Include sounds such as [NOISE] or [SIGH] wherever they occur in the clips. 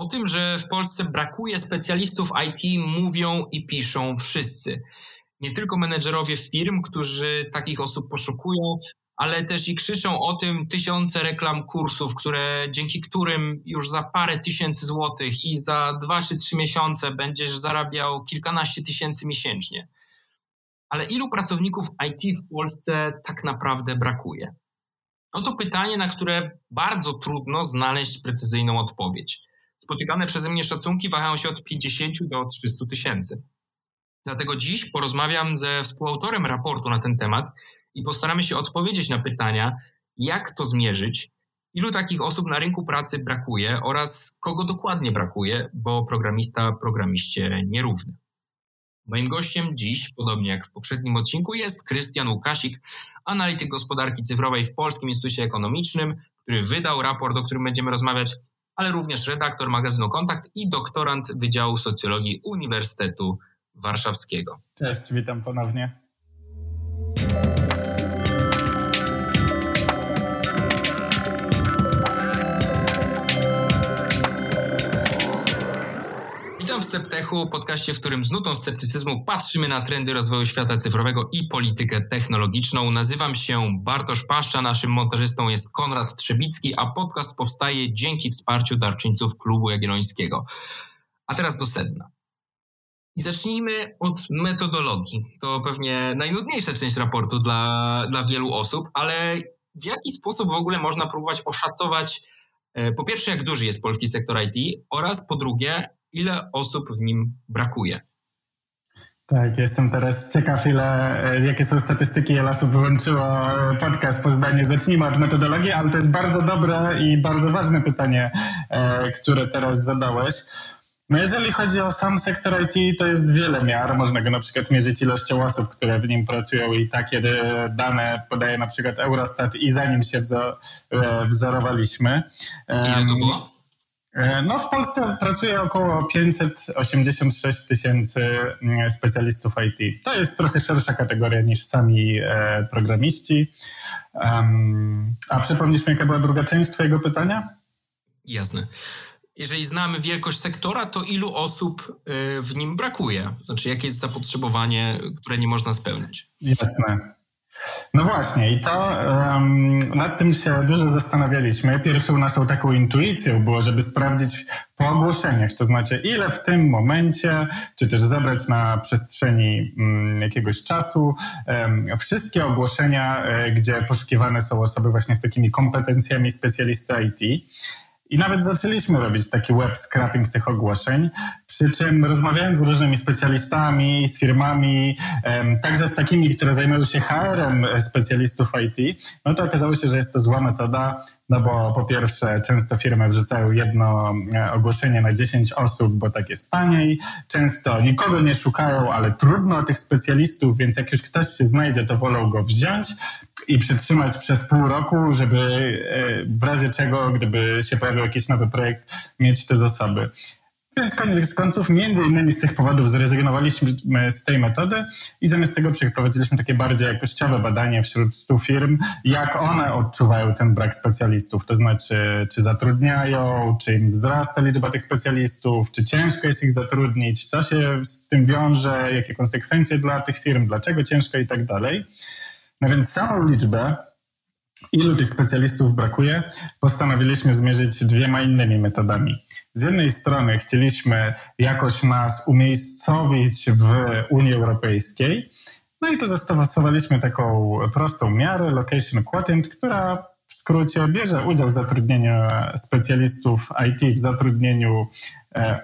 O tym, że w Polsce brakuje specjalistów IT, mówią i piszą wszyscy. Nie tylko menedżerowie firm, którzy takich osób poszukują, ale też i krzyczą o tym tysiące reklam kursów, które, dzięki którym już za parę tysięcy złotych i za dwa czy trzy miesiące będziesz zarabiał kilkanaście tysięcy miesięcznie. Ale ilu pracowników IT w Polsce tak naprawdę brakuje? Oto pytanie, na które bardzo trudno znaleźć precyzyjną odpowiedź. Spotykane przeze mnie szacunki wahają się od 50 do 300 tysięcy. Dlatego dziś porozmawiam ze współautorem raportu na ten temat i postaramy się odpowiedzieć na pytania, jak to zmierzyć, ilu takich osób na rynku pracy brakuje oraz kogo dokładnie brakuje, bo programista programiście nierówny. Moim gościem dziś, podobnie jak w poprzednim odcinku, jest Krystian Łukasik, analityk gospodarki cyfrowej w Polskim Instytucie Ekonomicznym, który wydał raport, o którym będziemy rozmawiać, ale również redaktor magazynu Kontakt i doktorant Wydziału Socjologii Uniwersytetu Warszawskiego. Cześć, witam ponownie. Witam w Sceptechu, podcaście, w którym z nutą sceptycyzmu patrzymy na trendy rozwoju świata cyfrowego i politykę technologiczną. Nazywam się Bartosz Paszcza, naszym montażystą jest Konrad Trzebicki, a podcast powstaje dzięki wsparciu darczyńców Klubu Jagiellońskiego. A teraz do sedna. I zacznijmy od metodologii. To pewnie najnudniejsza część raportu dla, dla wielu osób, ale w jaki sposób w ogóle można próbować oszacować, e, po pierwsze, jak duży jest polski sektor IT, oraz po drugie, ile osób w nim brakuje. Tak, jestem teraz ciekaw, ile, e, jakie są statystyki, ile osób wyłączyło podcast po zdaniu. Zacznijmy od metodologii, ale to jest bardzo dobre i bardzo ważne pytanie, e, które teraz zadałeś. No jeżeli chodzi o sam sektor IT, to jest wiele miar. Można go na przykład mierzyć ilością osób, które w nim pracują i takie dane podaje na przykład Eurostat i zanim się e, wzorowaliśmy. Ile to było? E, no, w Polsce pracuje około 586 tysięcy mm, specjalistów IT. To jest trochę szersza kategoria niż sami e, programiści. a przypomnisz mi, jaka była druga część Twojego pytania? Jasne. Jeżeli znamy wielkość sektora, to ilu osób e, w nim brakuje? Znaczy, jakie jest zapotrzebowanie, które nie można spełnić? Jasne. No właśnie, i to um, nad tym się dużo zastanawialiśmy. Pierwszą naszą taką intuicją było, żeby sprawdzić po ogłoszeniach, to znaczy ile w tym momencie, czy też zebrać na przestrzeni um, jakiegoś czasu um, wszystkie ogłoszenia, um, gdzie poszukiwane są osoby właśnie z takimi kompetencjami specjalisty IT. I nawet zaczęliśmy robić taki web scrapping tych ogłoszeń, przy czym rozmawiając z różnymi specjalistami, z firmami, także z takimi, które zajmują się HR-em specjalistów IT, no to okazało się, że jest to zła metoda, no bo po pierwsze często firmy wrzucają jedno e, ogłoszenie na 10 osób, bo tak jest taniej. Często nikogo nie szukają, ale trudno tych specjalistów, więc jak już ktoś się znajdzie, to wolą go wziąć i przytrzymać przez pół roku, żeby e, w razie czego, gdyby się pojawił jakiś nowy projekt, mieć te zasoby. Więc koniec końców, między innymi z tych powodów zrezygnowaliśmy z tej metody i zamiast tego przeprowadziliśmy takie bardziej jakościowe badanie wśród 100 firm, jak one odczuwają ten brak specjalistów, to znaczy czy zatrudniają, czy im wzrasta liczba tych specjalistów, czy ciężko jest ich zatrudnić, co się z tym wiąże, jakie konsekwencje dla tych firm, dlaczego ciężko i tak dalej. No więc samą liczbę ilu tych specjalistów brakuje, postanowiliśmy zmierzyć dwiema innymi metodami. Z jednej strony chcieliśmy jakoś nas umiejscowić w Unii Europejskiej, no i tu zastosowaliśmy taką prostą miarę, location quotient, która w skrócie bierze udział w zatrudnieniu specjalistów IT w zatrudnieniu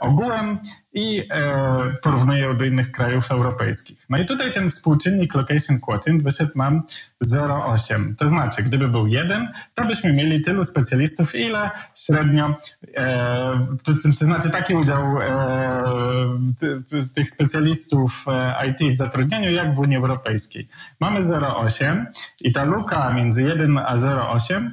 ogółem i e, porównuję do innych krajów europejskich. No i tutaj ten współczynnik location quotient wyszedł nam 0,8. To znaczy, gdyby był 1, to byśmy mieli tylu specjalistów, ile średnio, e, to, to znaczy taki udział tych specjalistów IT w zatrudnieniu, jak w Unii Europejskiej. Mamy 0,8 i ta luka między 1 a 0,8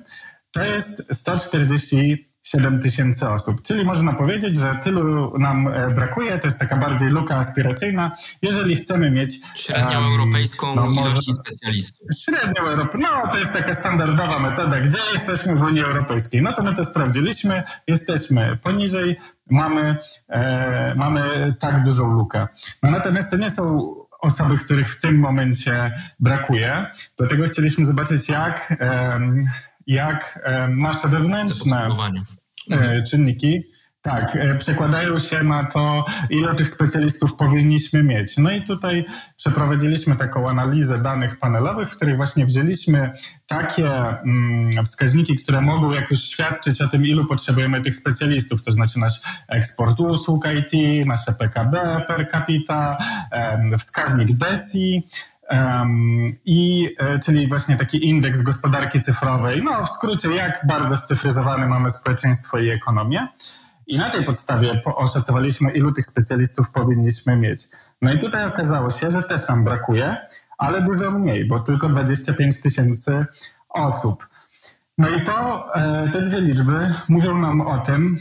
to jest 140 7 tysięcy osób. Czyli można powiedzieć, że tylu nam e, brakuje, to jest taka bardziej luka aspiracyjna, jeżeli chcemy mieć... Średnią um, europejską no, ilość specjalistów. Średnią europejską, no to jest taka standardowa metoda, gdzie jesteśmy w Unii Europejskiej. No to my to sprawdziliśmy, jesteśmy poniżej, mamy, e, mamy tak dużą lukę. No natomiast to nie są osoby, których w tym momencie brakuje, dlatego chcieliśmy zobaczyć jak... E, jak e, nasze wewnętrzne e, czynniki. Tak, e, przekładają się na to, ile tych specjalistów powinniśmy mieć. No i tutaj przeprowadziliśmy taką analizę danych panelowych, w których właśnie wzięliśmy takie mm, wskaźniki, które mogą jakoś świadczyć o tym, ilu potrzebujemy tych specjalistów, to znaczy nasz eksport usług IT, nasze PKB per capita, wskaźnik DESI, I e, czyli właśnie taki indeks gospodarki cyfrowej. No, w skrócie, jak bardzo scyfryzowane mamy społeczeństwo i ekonomię. I na tej podstawie oszacowaliśmy, ilu tych specjalistów powinniśmy mieć. No i tutaj okazało się, że też nam brakuje, ale dużo mniej, bo tylko 25 tysięcy osób. No i to, e, te dwie liczby mówią nam o tym,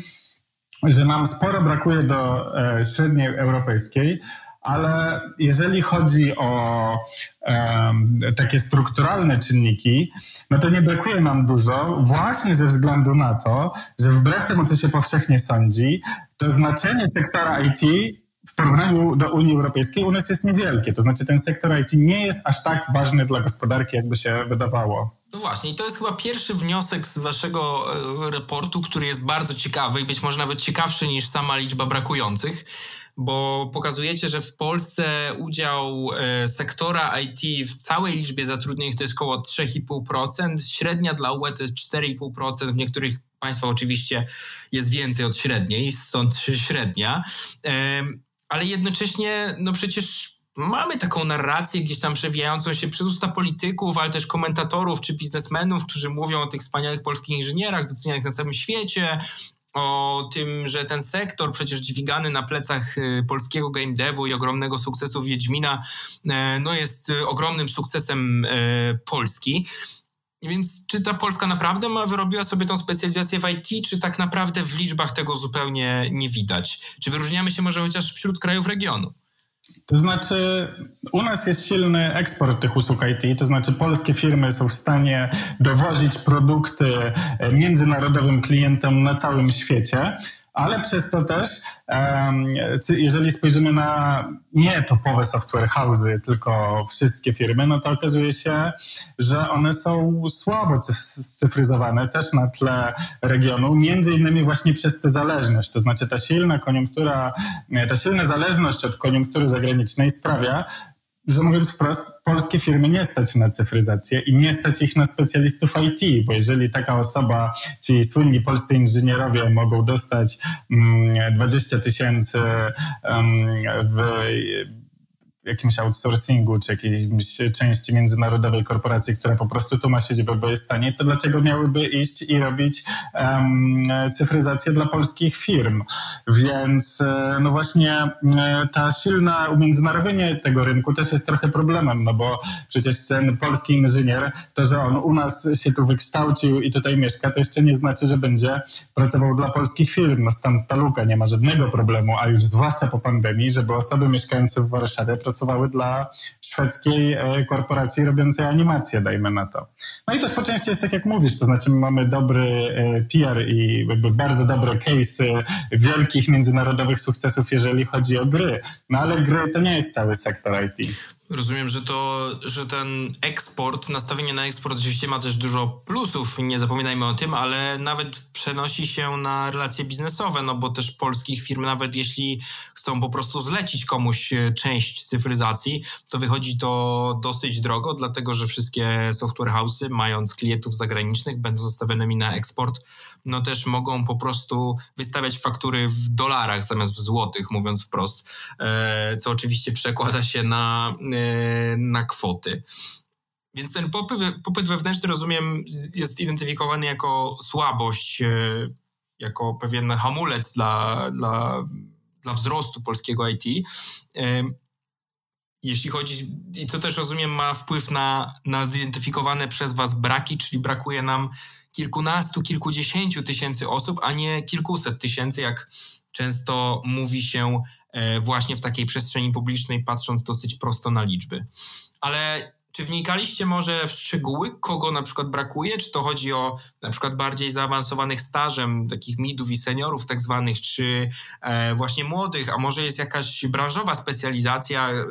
że nam sporo brakuje do e, średniej europejskiej, ale jeżeli chodzi o takie strukturalne czynniki, no to nie brakuje nam dużo, właśnie ze względu na to, że wbrew temu, co się powszechnie sądzi, to znaczenie sektora IT w porównaniu do Unii Europejskiej u nas jest niewielkie. To znaczy ten sektor IT nie jest aż tak ważny dla gospodarki, jakby się wydawało. No właśnie, i to jest chyba pierwszy wniosek z waszego e, raportu, który jest bardzo ciekawy i być może nawet ciekawszy niż sama liczba brakujących bo pokazujecie, że w Polsce udział e, sektora IT w całej liczbie zatrudnionych to jest około 3,5%, średnia dla UE to jest 4,5%, w niektórych państwach oczywiście jest więcej od średniej, stąd [LAUGHS] średnia, ale jednocześnie no przecież mamy taką narrację gdzieś tam przewijającą się przez usta polityków, ale też komentatorów czy biznesmenów, którzy mówią o tych wspaniałych polskich inżynierach docenianych na całym świecie, o tym, że ten sektor przecież dźwigany na plecach y, polskiego game devu i ogromnego sukcesu Wiedźmina e, no jest y, ogromnym sukcesem e, Polski. Więc czy ta Polska naprawdę ma, wyrobiła sobie tą specjalizację w IT, czy tak naprawdę w liczbach tego zupełnie nie widać? Czy wyróżniamy się może chociaż wśród krajów regionu? To znaczy, u nas jest silny eksport tych usług IT, to znaczy polskie firmy są w stanie dowozić produkty międzynarodowym klientom na całym świecie ale przez to też, jeżeli spojrzymy na nie topowe software house'y, tylko wszystkie firmy, no to okazuje się, że one są słabo scyfryzowane też na tle regionu, między innymi właśnie przez tę zależność. To znaczy ta silna koniunktura, ta silna zależność od koniunktury zagranicznej sprawia, że mówiąc wprost, polskie firmy nie stać na cyfryzację i nie stać ich na specjalistów IT, bo jeżeli taka osoba, ci słynni polscy inżynierowie mogą dostać 20 mm, tysięcy w jakimś outsourcingu czy jakiejś części międzynarodowej korporacji, która po prostu tu ma siedzibę, bo jest taniej, to dlaczego miałyby iść i robić um, cyfryzację dla polskich firm? Więc e, no właśnie e, ta silna umiędzynarodowienie tego rynku też jest trochę problemem, no bo przecież ten polski inżynier, to, że on u nas się tu wykształcił i tutaj mieszka, to jeszcze nie znaczy, że będzie pracował dla polskich firm. No stąd ta luka nie ma żadnego problemu, a już zwłaszcza po pandemii, żeby osoby mieszkające w Warszawie pracowały dla szwedzkiej e, korporacji robiącej animacje, dajmy na to. No i też po części jest tak, jak mówisz, to znaczy mamy dobry e, PR i jakby bardzo dobre case wielkich międzynarodowych sukcesów, jeżeli chodzi o gry. No ale gry to nie jest cały sektor IT. Rozumiem, że to, że ten eksport, nastawienie na eksport oczywiście ma też dużo plusów, nie zapominajmy o tym, ale nawet przenosi się na relacje biznesowe, no bo też polskich firm, nawet jeśli chcą po prostu zlecić komuś e, część cyfryzacji, to wychodzi to dosyć drogo, dlatego że wszystkie software house'y, mając klientów zagranicznych, będą zastawionymi na eksport, no też mogą po prostu wystawiać faktury w dolarach zamiast w złotych, mówiąc wprost, e, co oczywiście przekłada się na, e, na kwoty. Więc ten popyt, popyt wewnętrzny, rozumiem, jest identyfikowany jako słabość, jako pewien hamulec dla, dla dla wzrostu polskiego IT. Jeśli chodzi, i to też rozumiem, ma wpływ na, na zidentyfikowane przez Was braki, czyli brakuje nam kilkunastu, kilkudziesięciu tysięcy osób, a nie kilkuset tysięcy, jak często mówi się e, właśnie w takiej przestrzeni publicznej, patrząc dosyć prosto na liczby. Ale czy wnikaliście może w szczegóły, kogo na przykład brakuje? Czy to chodzi o na przykład bardziej zaawansowanych stażem, takich midów i seniorów tak zwanych, czy e, właśnie młodych, a może jest jakaś branżowa specjalizacja e,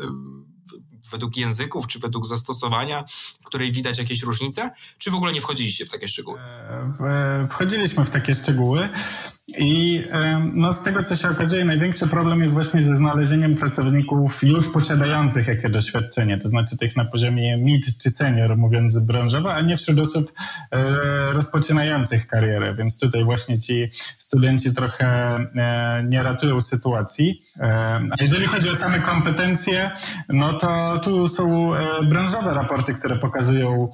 według języków, czy według zastosowania, w której widać jakieś różnice? Czy w ogóle nie wchodziliście w takie szczegóły? E, wchodziliśmy w takie szczegóły. I no, z tego, co się okazuje, największy problem jest właśnie ze znalezieniem pracowników już posiadających jakieś doświadczenie, to znaczy tych na poziomie mid czy senior, mówiąc branżowo, a nie wśród osób e, rozpoczynających karierę. Więc tutaj właśnie ci studenci trochę e, nie ratują sytuacji. E, a jeżeli chodzi o same kompetencje, no to tu są branżowe raporty, które pokazują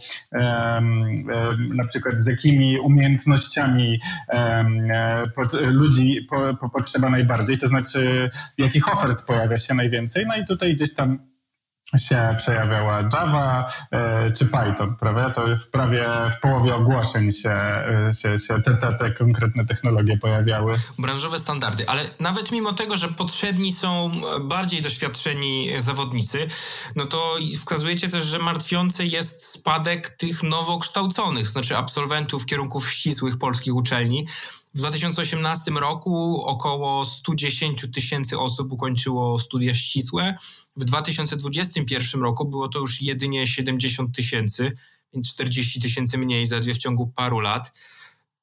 na przykład z jakimi umiejętnościami ludzi po, po potrzeba najbardziej, to znaczy jakich ofert pojawia się najwięcej. No i tutaj gdzieś tam się przejawiała Java e, czy Python, prawda? To w prawie w połowie ogłoszeń się, e, się, się te, te, te konkretne technologie pojawiały. Branżowe standardy, ale nawet mimo tego, że potrzebni są bardziej doświadczeni zawodnicy, no to wskazujecie też, że martwiący jest spadek tych nowo kształconych, znaczy absolwentów kierunków ścisłych polskich uczelni. W 2018 roku około 110 tysięcy osób ukończyło studia ścisłe. W 2021 roku było to już jedynie 70 tysięcy, więc 40 tysięcy mniej zaledwie w ciągu paru lat.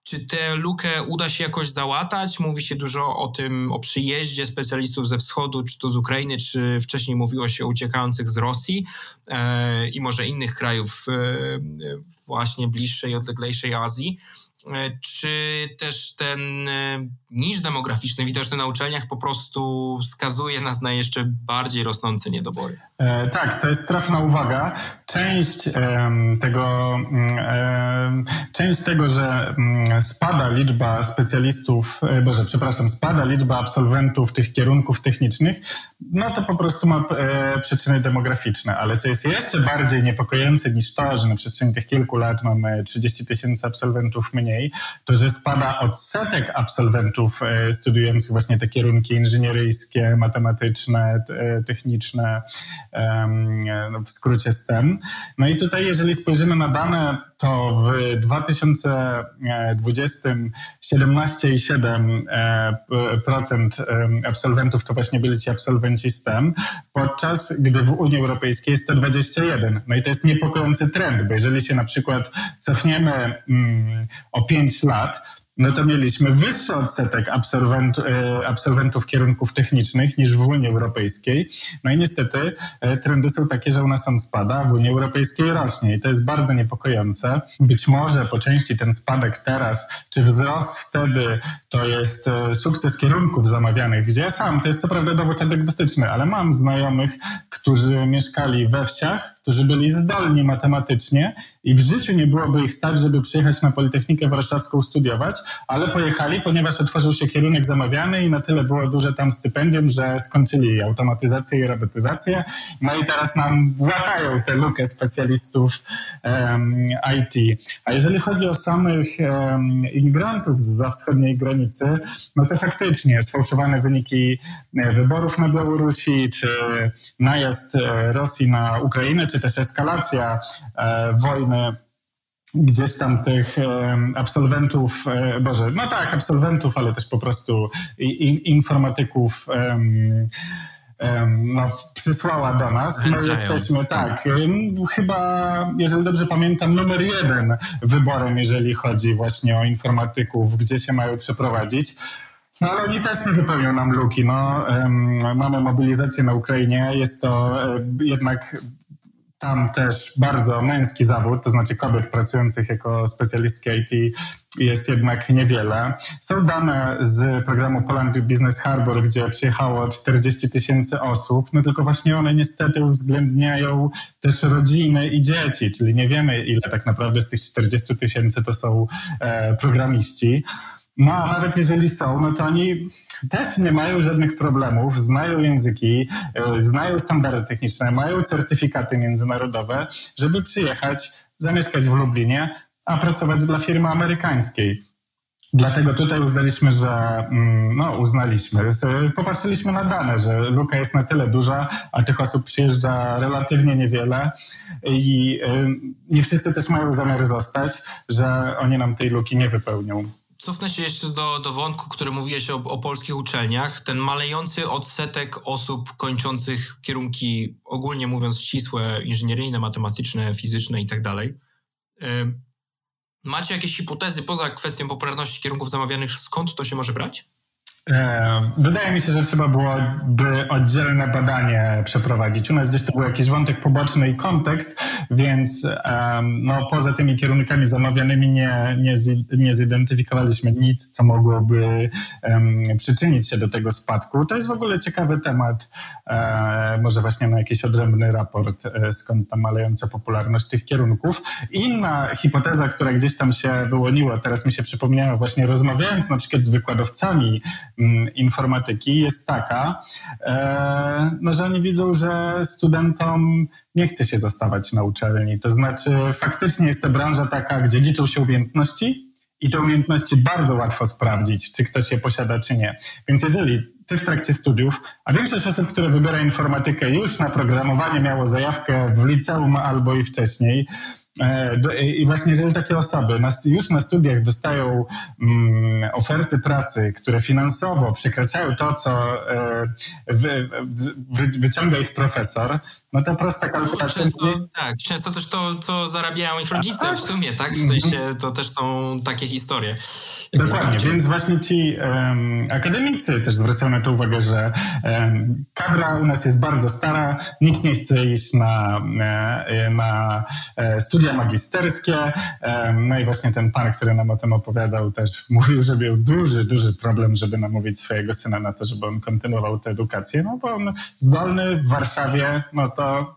Czy tę lukę uda się jakoś załatać? Mówi się dużo o tym, o przyjeździe specjalistów ze wschodu, czy to z Ukrainy, czy wcześniej mówiło się o uciekających z Rosji e, i może innych krajów e, właśnie bliższej, odleglejszej Azji. E, czy też ten e, niż demograficzny widoczny na uczelniach po prostu wskazuje nas na jeszcze bardziej rosnące niedobory? E, tak, to jest trafna uwaga. Część e, tego, e, część tego, że mm, spada liczba specjalistów, e, boże, przepraszam, spada liczba absolwentów tych kierunków technicznych, no to po prostu ma przyczyny demograficzne. Ale co jest jeszcze bardziej niepokojące niż to, że na przestrzeni tych kilku lat mamy 30 tysięcy absolwentów mniej, to że spada odsetek absolwentów e, studiujących właśnie te kierunki inżynieryjskie, matematyczne, techniczne, no, w skrócie STEM. No i tutaj, jeżeli spojrzymy na dane, to w 2020 17,7% absolwentów to właśnie byli ci absolwenci STEM, podczas gdy w Unii Europejskiej jest to 21. No i to jest niepokojący trend, bo jeżeli się na przykład cofniemy mm, o 5 lat, no to mieliśmy wyższy odsetek absolwent, e, absolwentów kierunków technicznych niż w Unii Europejskiej. No i niestety e, trendy są takie, że u nas on spada, w Unii Europejskiej rośnie i to jest bardzo niepokojące. Być może po części ten spadek teraz, czy wzrost wtedy to jest e, sukces kierunków zamawianych, gdzie ja sam, to jest co prawda dowód anegdotyczny, ale mam znajomych, którzy mieszkali we wsiach, którzy byli zdolni matematycznie i w życiu nie byłoby ich stać, żeby przyjechać na Politechnikę Warszawską studiować, ale pojechali, ponieważ otworzył się kierunek zamawiany i na tyle było duże tam stypendium, że skończyli automatyzację i robotyzację. No i teraz nam łatają tę lukę specjalistów um, IT. A jeżeli chodzi o samych um, imigrantów za wschodniej granicy, no to faktycznie sfałszowane wyniki e, wyborów na Białorusi, czy najazd e, Rosji na Ukrainę, czy też eskalacja e, wojny gdzieś tam tych absolwentów, e, Boże, no tak, absolwentów, ale też po prostu informatyków no, przysłała do nas. My jesteśmy, tak, chyba, jeżeli dobrze pamiętam, numer jeden wyborem, jeżeli chodzi właśnie o informatyków, gdzie się mają przeprowadzić. No ale oni też nie wypełnią nam luki. No, um, mamy mobilizację na Ukrainie. Jest to um, jednak tam też bardzo męski zawód, to znaczy kobiet pracujących jako specjalistki IT jest jednak niewiele. Są dane z programu Poland Business Harbor, gdzie przyjechało 40 tysięcy osób, no tylko właśnie one niestety uwzględniają też rodziny i dzieci, czyli nie wiemy ile tak naprawdę z tych 40 tysięcy to są e, programiści. No a nawet jeżeli są, no to oni też nie mają żadnych problemów, znają języki, e, znają standardy techniczne, mają certyfikaty międzynarodowe, żeby przyjechać, zamieszkać w Lublinie, a pracować dla firmy amerykańskiej. Dlatego tutaj uznaliśmy, że mm, no, uznaliśmy, popatrzyliśmy na dane, że luka jest na tyle duża, a tych osób przyjeżdża relatywnie niewiele i nie wszyscy też mają zamiar zostać, że oni nam tej luki nie wypełnią. Cofnę się jeszcze do, do wątku, który mówiłeś o, o polskich uczelniach. Ten malejący odsetek osób kończących kierunki, ogólnie mówiąc ścisłe, inżynieryjne, matematyczne, fizyczne i tak dalej. Macie jakieś hipotezy poza kwestią popularności kierunków zamawianych, skąd to się może brać? Wydaje mi się, że trzeba byłoby oddzielne badanie przeprowadzić. U nas gdzieś to był jakiś wątek poboczny i kontekst, więc no, poza tymi kierunkami zamawianymi nie, nie, nie zidentyfikowaliśmy nic, co mogłoby przyczynić się do tego spadku. To jest w ogóle ciekawy temat. E, może właśnie na jakiś odrębny raport, e, skąd ta malejąca popularność tych kierunków. Inna hipoteza, która gdzieś tam się wyłoniła, teraz mi się przypomniała właśnie rozmawiając na przykład z wykładowcami informatyki jest taka, e, no, że oni widzą, że studentom nie chce się zostawać na uczelni. To znaczy, faktycznie jest to branża taka, gdzie liczą się umiejętności i te umiejętności bardzo łatwo sprawdzić, czy ktoś je posiada, czy nie. Więc jeżeli ty w trakcie studiów, a większość osób, które wybiera informatykę, już na programowanie miało zajawkę w liceum albo i wcześniej, I właśnie jeżeli takie osoby już na studiach dostają mm, oferty pracy, które finansowo przekraczają to, co e, wyciąga ich profesor, no to prosta kalkulacja. Często, tak, często też to, zarabiają ich rodzice w sumie, tak? W sensie to też są takie historie. Dokładnie, więc właśnie ci um, akademicy też zwracają na to uwagę, że um, kadra u nas jest bardzo stara, nikt nie chce iść na, e, na e, studia magisterskie. Um, no i właśnie ten pan, który nam o tym opowiadał, też mówił, że miał duży, duży problem, żeby namówić swojego syna na to, żeby on kontynuował tę edukację, no bo on zdolny w Warszawie, no to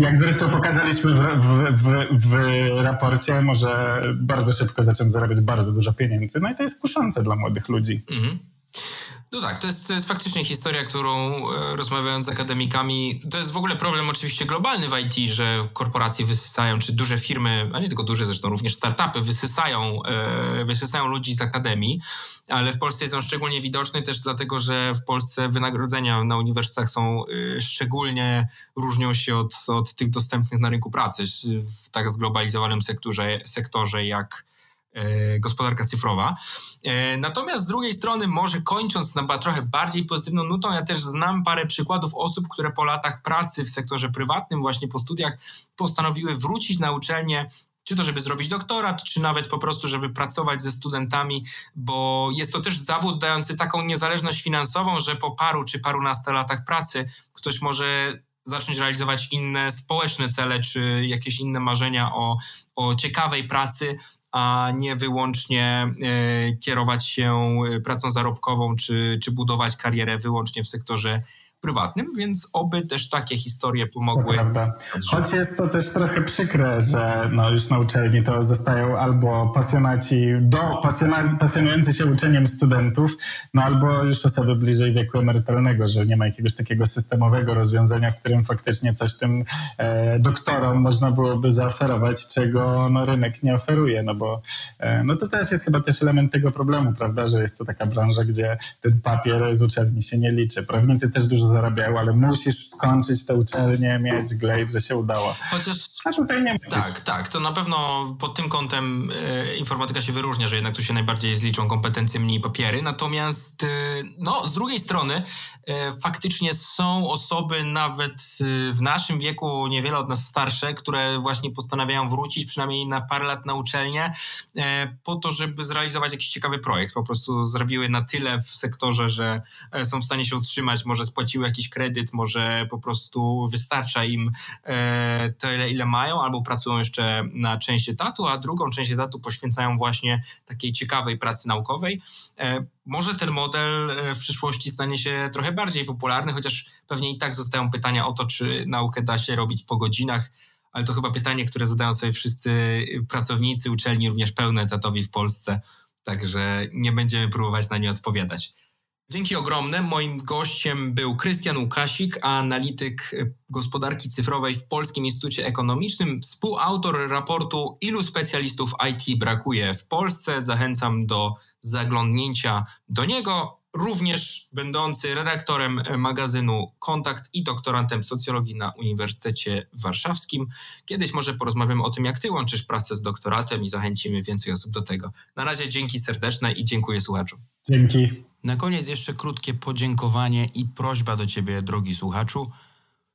jak zresztą pokazaliśmy w, w, w, w, raporcie, może bardzo szybko zacząć zarabiać bardzo dużo pieniędzy. No i to jest kuszące dla młodych ludzi. Mhm. No tak, to jest, to jest faktycznie historia, którą e, rozmawiając z akademikami, to jest w ogóle problem oczywiście globalny w IT, że korporacje wysysają, czy duże firmy, a nie tylko duże zresztą, również startupy wysysają, e, wysysają ludzi z akademii, ale w Polsce on szczególnie widoczny też dlatego, że w Polsce wynagrodzenia na uniwersytetach są e, szczególnie, różnią się od, od tych dostępnych na rynku pracy w tak zglobalizowanym sektorze, sektorze jak gospodarka cyfrowa. E, natomiast z drugiej strony, może kończąc na trochę bardziej pozytywną nutą, ja też znam parę przykładów osób, które po latach pracy w sektorze prywatnym, właśnie po studiach, postanowiły wrócić na uczelnię czy to, żeby zrobić doktorat, czy nawet po prostu, żeby pracować ze studentami, bo jest to też zawód dający taką niezależność finansową, że po paru czy parunastu latach pracy ktoś może zacząć realizować inne społeczne cele, czy jakieś inne marzenia o, o ciekawej pracy, a nie wyłącznie e, kierować się e, pracą zarobkową czy, czy budować karierę wyłącznie w sektorze prywatnym, więc oby też takie historie pomogły. prawda. Choć jest to też trochę przykre, że no już na uczelni to zostają albo pasjonaci, do pasjona, pasjonujący się uczeniem studentów, no albo już osoby bliżej wieku emerytalnego, że nie ma jakiegoś takiego systemowego rozwiązania, w którym faktycznie coś tym e, doktorom można byłoby zaoferować, czego no, rynek nie oferuje, no bo e, no to też jest chyba też element tego problemu, prawda, że jest to taka branża, gdzie ten papier z uczelni się nie liczy. Prawnicy też dużo zarabiają, ale musisz skończyć tę uczelnię, mieć glejt, że się udało. Chociaż, A tutaj nie musisz. Tak, tak, to na pewno pod tym kątem e, informatyka się wyróżnia, że jednak tu się najbardziej zliczą kompetencje, mniej papiery. Natomiast e, no, z drugiej strony e, faktycznie są osoby nawet e, w naszym wieku, niewiele od nas starsze, które właśnie postanawiają wrócić przynajmniej na parę lat na uczelnię e, po to, żeby zrealizować jakiś ciekawy projekt. Po prostu zrobiły na tyle w sektorze, że e, są w stanie się utrzymać, może spłaciły jakiś kredyt, może po prostu wystarcza im tyle, ile mają, albo pracują jeszcze na część etatu, a drugą część etatu poświęcają właśnie takiej ciekawej pracy naukowej. E, może ten model e, w przyszłości stanie się trochę bardziej popularny, chociaż pewnie i tak zostają pytania o to, czy naukę da się robić po godzinach, ale to chyba pytanie, które zadają sobie wszyscy pracownicy uczelni, również pełne etatowi w Polsce, także nie będziemy próbować na nie odpowiadać. Dzięki ogromne. Moim gościem był Krystian Łukasik, analityk gospodarki cyfrowej w Polskim Instytucie Ekonomicznym, współautor raportu Ilu specjalistów IT brakuje w Polsce. Zachęcam do zaglądnięcia do niego również będący redaktorem magazynu Kontakt i doktorantem socjologii na Uniwersytecie Warszawskim. Kiedyś może porozmawiamy o tym, jak ty łączysz pracę z doktoratem i zachęcimy więcej osób do tego. Na razie dzięki serdeczne i dziękuję słuchaczom. Dzięki. Na koniec jeszcze krótkie podziękowanie i prośba do ciebie, drogi słuchaczu.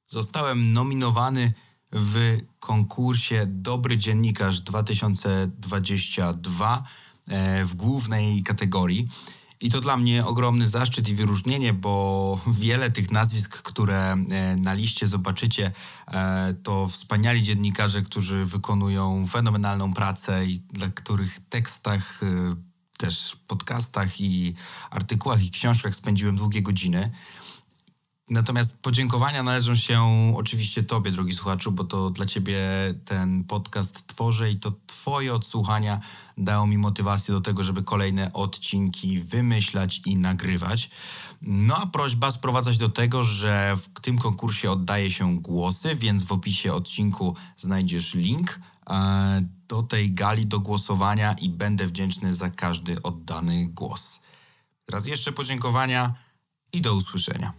Zostałem nominowany w konkursie Dobry Dziennikarz 2022 e, w głównej kategorii. I to dla mnie ogromny zaszczyt i wyróżnienie, bo wiele tych nazwisk, które e, na liście zobaczycie, e, to wspaniali dziennikarze, którzy wykonują fenomenalną pracę i dla których tekstach, też podcastach i artykułach i książkach spędziłem długie godziny. Natomiast podziękowania należą się oczywiście Tobie, drogi słuchaczu, bo to dla Ciebie ten podcast tworzę i to Twoje odsłuchania dało mi motywację do tego, żeby kolejne odcinki wymyślać i nagrywać. No a prośba sprowadza się do tego, że w tym konkursie oddaje się głosy, więc w opisie odcinku znajdziesz link do tej gali do głosowania i będę wdzięczny za każdy oddany głos. Raz jeszcze podziękowania i do usłyszenia.